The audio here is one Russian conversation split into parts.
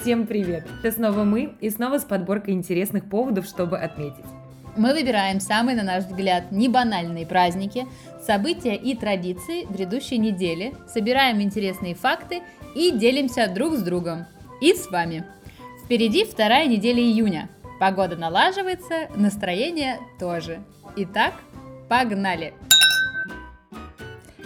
Всем привет! Это снова мы и снова с подборкой интересных поводов, чтобы отметить. Мы выбираем самые, на наш взгляд, небанальные праздники, события и традиции грядущей недели, собираем интересные факты и делимся друг с другом. И с вами. Впереди вторая неделя июня. Погода налаживается, настроение тоже. Итак, погнали!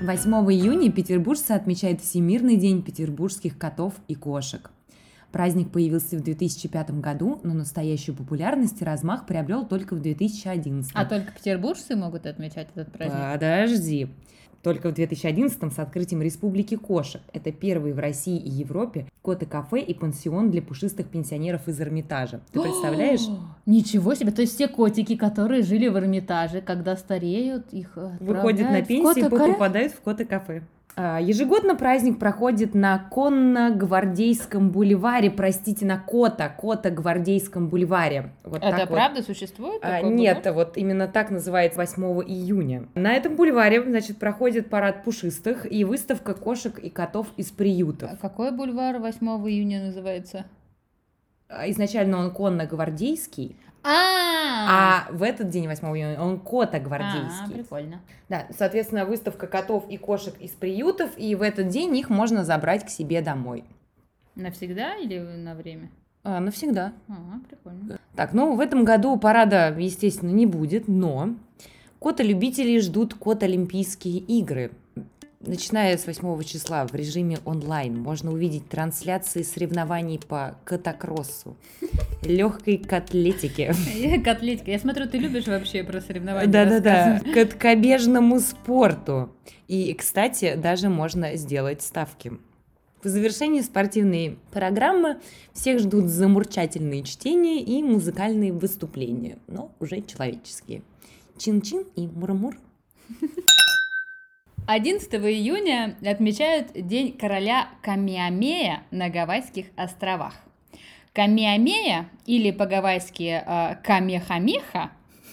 8 июня петербуржцы отмечают Всемирный день петербургских котов и кошек. Праздник появился в 2005 году, но настоящую популярность и размах приобрел только в 2011. А только петербуржцы могут отмечать этот праздник? Подожди. Только в 2011 с открытием Республики кошек. Это первый в России и Европе коты-кафе и пансион для пушистых пенсионеров из Эрмитажа. Ты представляешь? Ничего себе! То есть все котики, которые жили в Эрмитаже, когда стареют, их Выходят на пенсию и попадают в коты-кафе. А, ежегодно праздник проходит на Конно-Гвардейском бульваре, простите, на Кота, Кота-Гвардейском бульваре. Вот Это правда вот. существует? А, нет, бульвар? вот именно так называется 8 июня. На этом бульваре, значит, проходит парад пушистых и выставка кошек и котов из приютов. А какой бульвар 8 июня называется? А, изначально он конно-гвардейский, а, а в этот день, 8 июня, он кота гвардейский. А, прикольно. Да, соответственно, выставка котов и кошек из приютов, и в этот день их можно забрать к себе домой. Навсегда или на время? А, навсегда. Ага, прикольно. Так, ну в этом году парада, естественно, не будет, но кота-любители ждут кот-олимпийские игры. Начиная с 8 числа в режиме онлайн можно увидеть трансляции соревнований по катакроссу, легкой котлетике. Котлетика. Я смотрю, ты любишь вообще про соревнования Да-да-да. Каткобежному спорту. И, кстати, даже можно сделать ставки. В завершении спортивной программы всех ждут замурчательные чтения и музыкальные выступления, но уже человеческие. Чин-чин и мур-мур. 11 июня отмечают День короля Камиамея на Гавайских островах. Камиамея, или по-гавайски э, Камехамеха,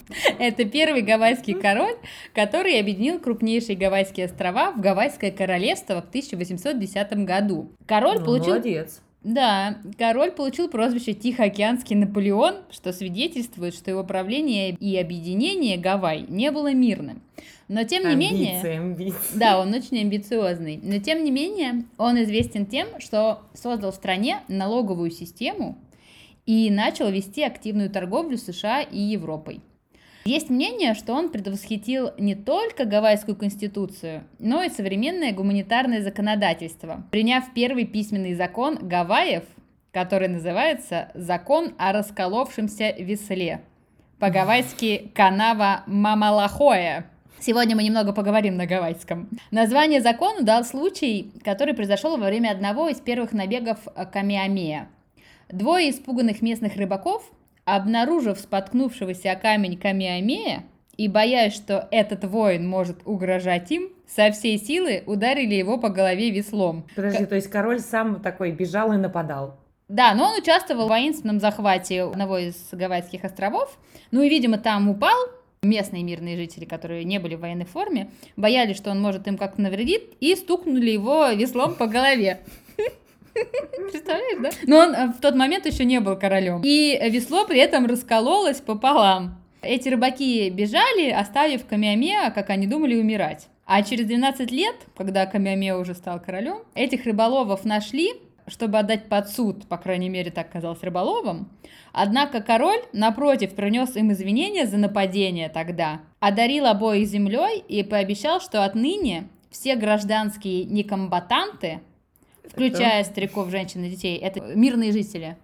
это первый гавайский король, который объединил крупнейшие гавайские острова в Гавайское королевство в 1810 году. Король ну, получил... Молодец. Да, король получил прозвище Тихоокеанский Наполеон, что свидетельствует, что его правление и объединение Гавай не было мирным. Но тем не амбиции, менее... Амбиции. Да, он очень амбициозный. Но тем не менее, он известен тем, что создал в стране налоговую систему и начал вести активную торговлю США и Европой. Есть мнение, что он предвосхитил не только Гавайскую конституцию, но и современное гуманитарное законодательство, приняв первый письменный закон Гавайев, который называется «Закон о расколовшемся весле». По-гавайски «Канава Мамалахоя». Сегодня мы немного поговорим на гавайском. Название закону дал случай, который произошел во время одного из первых набегов Камиамея. Двое испуганных местных рыбаков, обнаружив споткнувшегося о камень Камиамея и боясь, что этот воин может угрожать им, со всей силы ударили его по голове веслом. Подожди, К... то есть король сам такой бежал и нападал? Да, но он участвовал в воинственном захвате одного из Гавайских островов. Ну и, видимо, там упал, местные мирные жители, которые не были в военной форме, боялись, что он может им как-то навредить, и стукнули его веслом по голове. Представляешь, да? Но он э, в тот момент еще не был королем. И весло при этом раскололось пополам. Эти рыбаки бежали, оставив Камиамеа, как они думали, умирать. А через 12 лет, когда Камиамеа уже стал королем, этих рыболовов нашли, чтобы отдать под суд, по крайней мере, так казалось рыболовам. Однако король, напротив, принес им извинения за нападение тогда, одарил обоих землей и пообещал, что отныне все гражданские некомбатанты, включая стариков, женщин и детей, это мирные жители.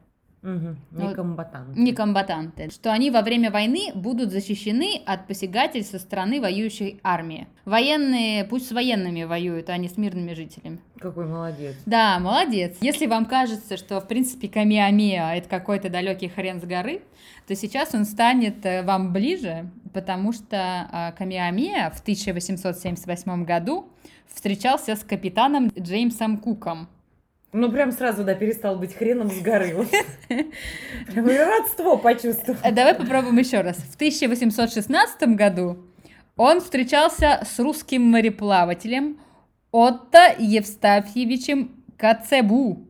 Угу. Некомбатанты. Некомбатанты. Что они во время войны будут защищены от посягательств со стороны воюющей армии. Военные, пусть с военными воюют, а не с мирными жителями. Какой молодец. Да, молодец. Если вам кажется, что, в принципе, Камиамеа — это какой-то далекий хрен с горы, то сейчас он станет э, вам ближе, потому что а, Камиамеа в 1878 году встречался с капитаном Джеймсом Куком. Ну, прям сразу, да, перестал быть хреном с горы. Родство почувствовал. Э, давай попробуем еще раз. В 1816 году он встречался с русским мореплавателем Отто Евстафьевичем Кацебу.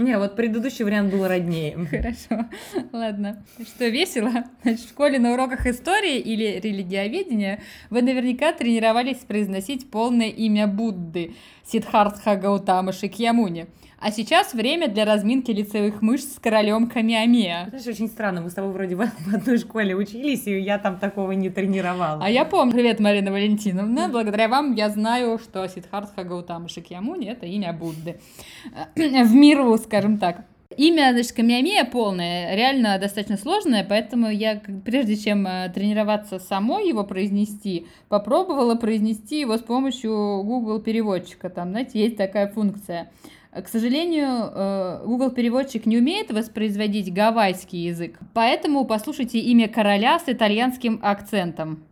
Не, вот предыдущий вариант был роднее. Хорошо, ладно. Что, весело? Значит, в школе на уроках истории или религиоведения вы наверняка тренировались произносить полное имя Будды Сиддхартха Гаутама Шикьямуни – а сейчас время для разминки лицевых мышц с королем Камиамия. Знаешь, очень странно, мы с тобой вроде в одной школе учились, и я там такого не тренировала. А я помню. Привет, Марина Валентиновна. Благодаря вам я знаю, что Сидхартха Гаутама Шикьямуни — это имя Будды. в миру, скажем так. Имя, значит, камиамия полное, реально достаточно сложное, поэтому я, прежде чем э, тренироваться самой его произнести, попробовала произнести его с помощью Google переводчика. Там, знаете, есть такая функция. К сожалению, э, Google переводчик не умеет воспроизводить гавайский язык, поэтому послушайте имя короля с итальянским акцентом.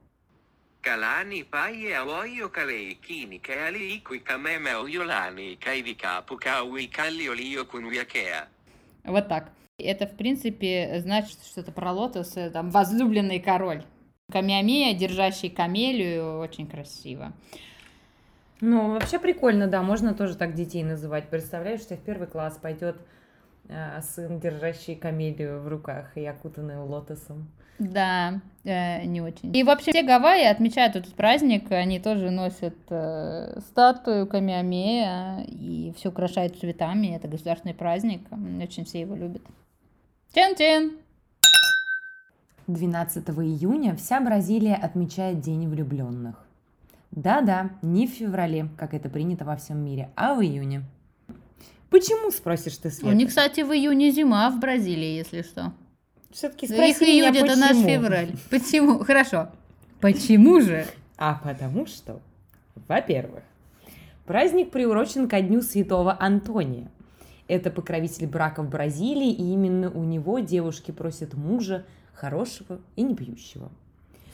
Καλάνι πάει αόιο καλέικίνι και αλληλίκουι καμέμε ολιολάνι καηδικά που καουι καλλιολίο κουνουιακέα. Вот так. Это, в принципе, значит что-то про лотос, э, там, возлюбленный король. Камиамия, держащий камелию, очень красиво. Ну, вообще прикольно, да, можно тоже так детей называть. Представляешь, что в первый класс пойдет э, сын, держащий камелию в руках и окутанный лотосом. Да, э, не очень. И вообще все Гавайи отмечают этот праздник, они тоже носят э, статую Камиамея и все украшают цветами, это государственный праздник, очень все его любят. Чен-чен! 12 июня вся Бразилия отмечает День влюбленных. Да-да, не в феврале, как это принято во всем мире, а в июне. Почему, спросишь ты, Света? У них, кстати, в июне зима в Бразилии, если что. Все-таки спроси Их июнь, меня, это почему? наш февраль. Почему? Хорошо. Почему же? А потому что, во-первых, праздник приурочен ко дню святого Антония. Это покровитель брака в Бразилии, и именно у него девушки просят мужа хорошего и не пьющего.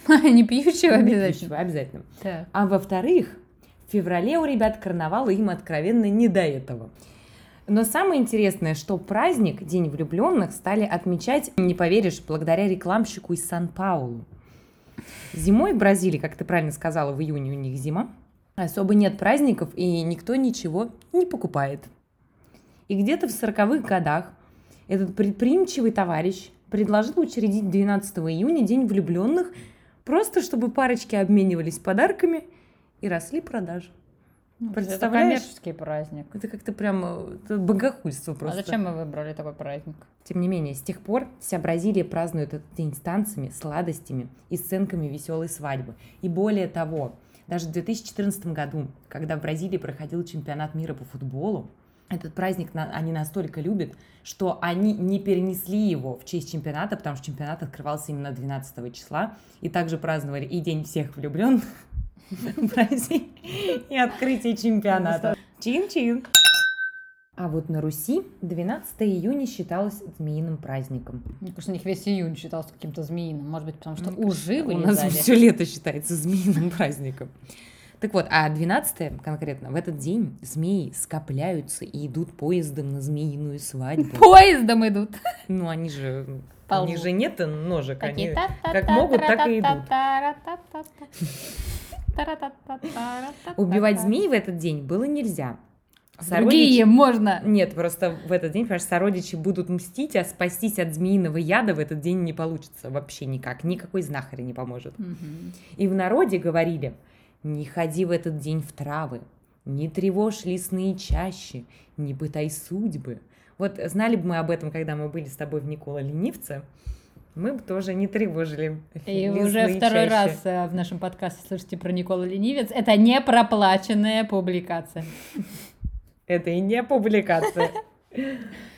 Не пьющего обязательно. Пьющего обязательно. А во-вторых, в феврале у ребят карнавал, им откровенно не до этого. Но самое интересное, что праздник День влюбленных стали отмечать, не поверишь, благодаря рекламщику из Сан-Паулу. Зимой в Бразилии, как ты правильно сказала, в июне у них зима, особо нет праздников и никто ничего не покупает. И где-то в сороковых годах этот предприимчивый товарищ предложил учредить 12 июня День влюбленных – Просто чтобы парочки обменивались подарками и росли продажи. Ну, Представляешь? Это коммерческий праздник. Это как-то прям это богохульство а просто. А зачем мы выбрали такой праздник? Тем не менее, с тех пор вся Бразилия празднует этот день с танцами, сладостями и сценками веселой свадьбы. И более того, даже в 2014 году, когда в Бразилии проходил чемпионат мира по футболу, этот праздник они настолько любят, что они не перенесли его в честь чемпионата, потому что чемпионат открывался именно 12 числа, и также праздновали и День всех влюбленных в России, и открытие чемпионата. Чин-чин! А вот на Руси 12 июня считалось змеиным праздником. Мне кажется, у них весь июнь считался каким-то змеиным. Может быть, потому что ужи У нас все лето считается змеиным праздником. Так вот, а 12 конкретно, в этот день змеи скопляются и идут поездом на змеиную свадьбу. Поездом идут? Ну, они же... Полу. У же нет ножек, они как могут, так и идут. Убивать змей в этот день было нельзя. Сородичи... Другие можно. Нет, просто в этот день, потому что сородичи будут мстить, а спастись от змеиного яда в этот день не получится вообще никак. Никакой знахарь не поможет. Угу. И в народе говорили, не ходи в этот день в травы, не тревожь лесные чащи, не пытай судьбы. Вот знали бы мы об этом, когда мы были с тобой в Никола Ленивце, мы бы тоже не тревожили И уже второй чащи. раз э, в нашем подкасте слышите про Николу Ленивец. Это не проплаченная публикация. Это и не публикация.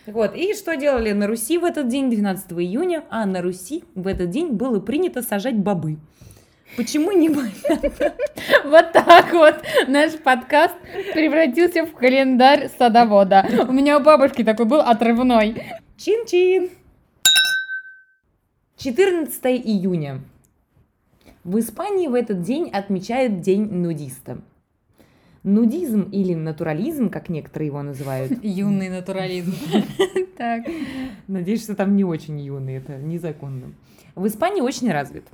Вот, и что делали на Руси в этот день, 12 июня? А на Руси в этот день было принято сажать бобы. Почему не Вот так вот наш подкаст превратился в календарь садовода. У меня у бабушки такой был отрывной. Чин-чин! 14 июня. В Испании в этот день отмечают День нудиста. Нудизм или натурализм, как некоторые его называют, Юный натурализм. Так. надеюсь, что там не очень юный, это незаконно, в Испании очень развит.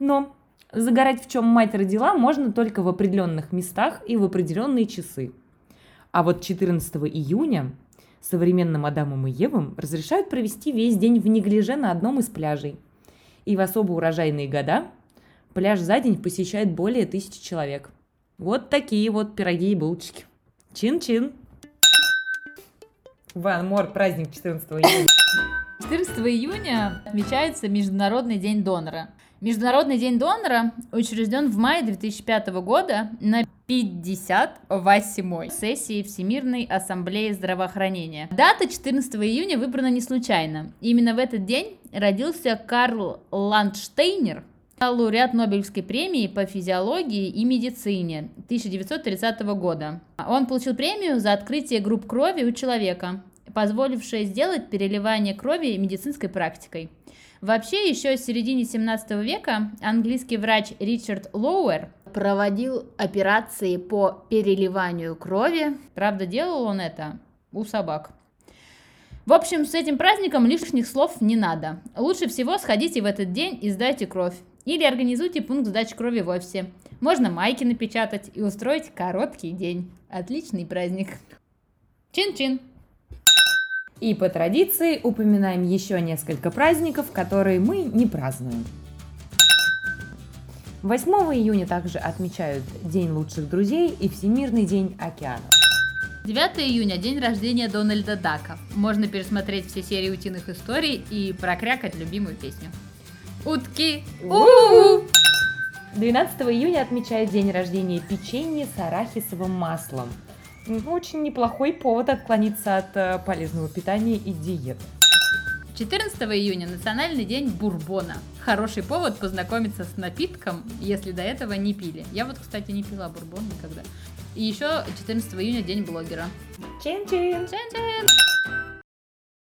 Но загорать в чем мать родила можно только в определенных местах и в определенные часы. А вот 14 июня Современным Адамам и Евам разрешают провести весь день в неглиже на одном из пляжей. И в особо урожайные года пляж за день посещает более тысячи человек. Вот такие вот пироги и булочки. Чин-чин! Ван Мор, праздник 14 июня. 14 июня отмечается Международный день донора. Международный день донора учрежден в мае 2005 года на 58-й сессии Всемирной ассамблеи здравоохранения. Дата 14 июня выбрана не случайно. Именно в этот день родился Карл Ландштейнер, лауреат Нобелевской премии по физиологии и медицине 1930 года. Он получил премию за открытие групп крови у человека, позволившее сделать переливание крови медицинской практикой. Вообще, еще с середины 17 века английский врач Ричард Лоуэр проводил операции по переливанию крови. Правда, делал он это у собак. В общем, с этим праздником лишних слов не надо. Лучше всего сходите в этот день и сдайте кровь. Или организуйте пункт сдачи крови в офисе. Можно майки напечатать и устроить короткий день. Отличный праздник. Чин-чин. И по традиции упоминаем еще несколько праздников, которые мы не празднуем. 8 июня также отмечают День лучших друзей и Всемирный день океанов. 9 июня – день рождения Дональда Дака. Можно пересмотреть все серии утиных историй и прокрякать любимую песню. Утки! у 12 июня отмечают день рождения печенье с арахисовым маслом. Очень неплохой повод отклониться от э, полезного питания и диет. 14 июня – Национальный день бурбона. Хороший повод познакомиться с напитком, если до этого не пили. Я вот, кстати, не пила бурбон никогда. И еще 14 июня – день блогера. Чин-чин! Чин-чин!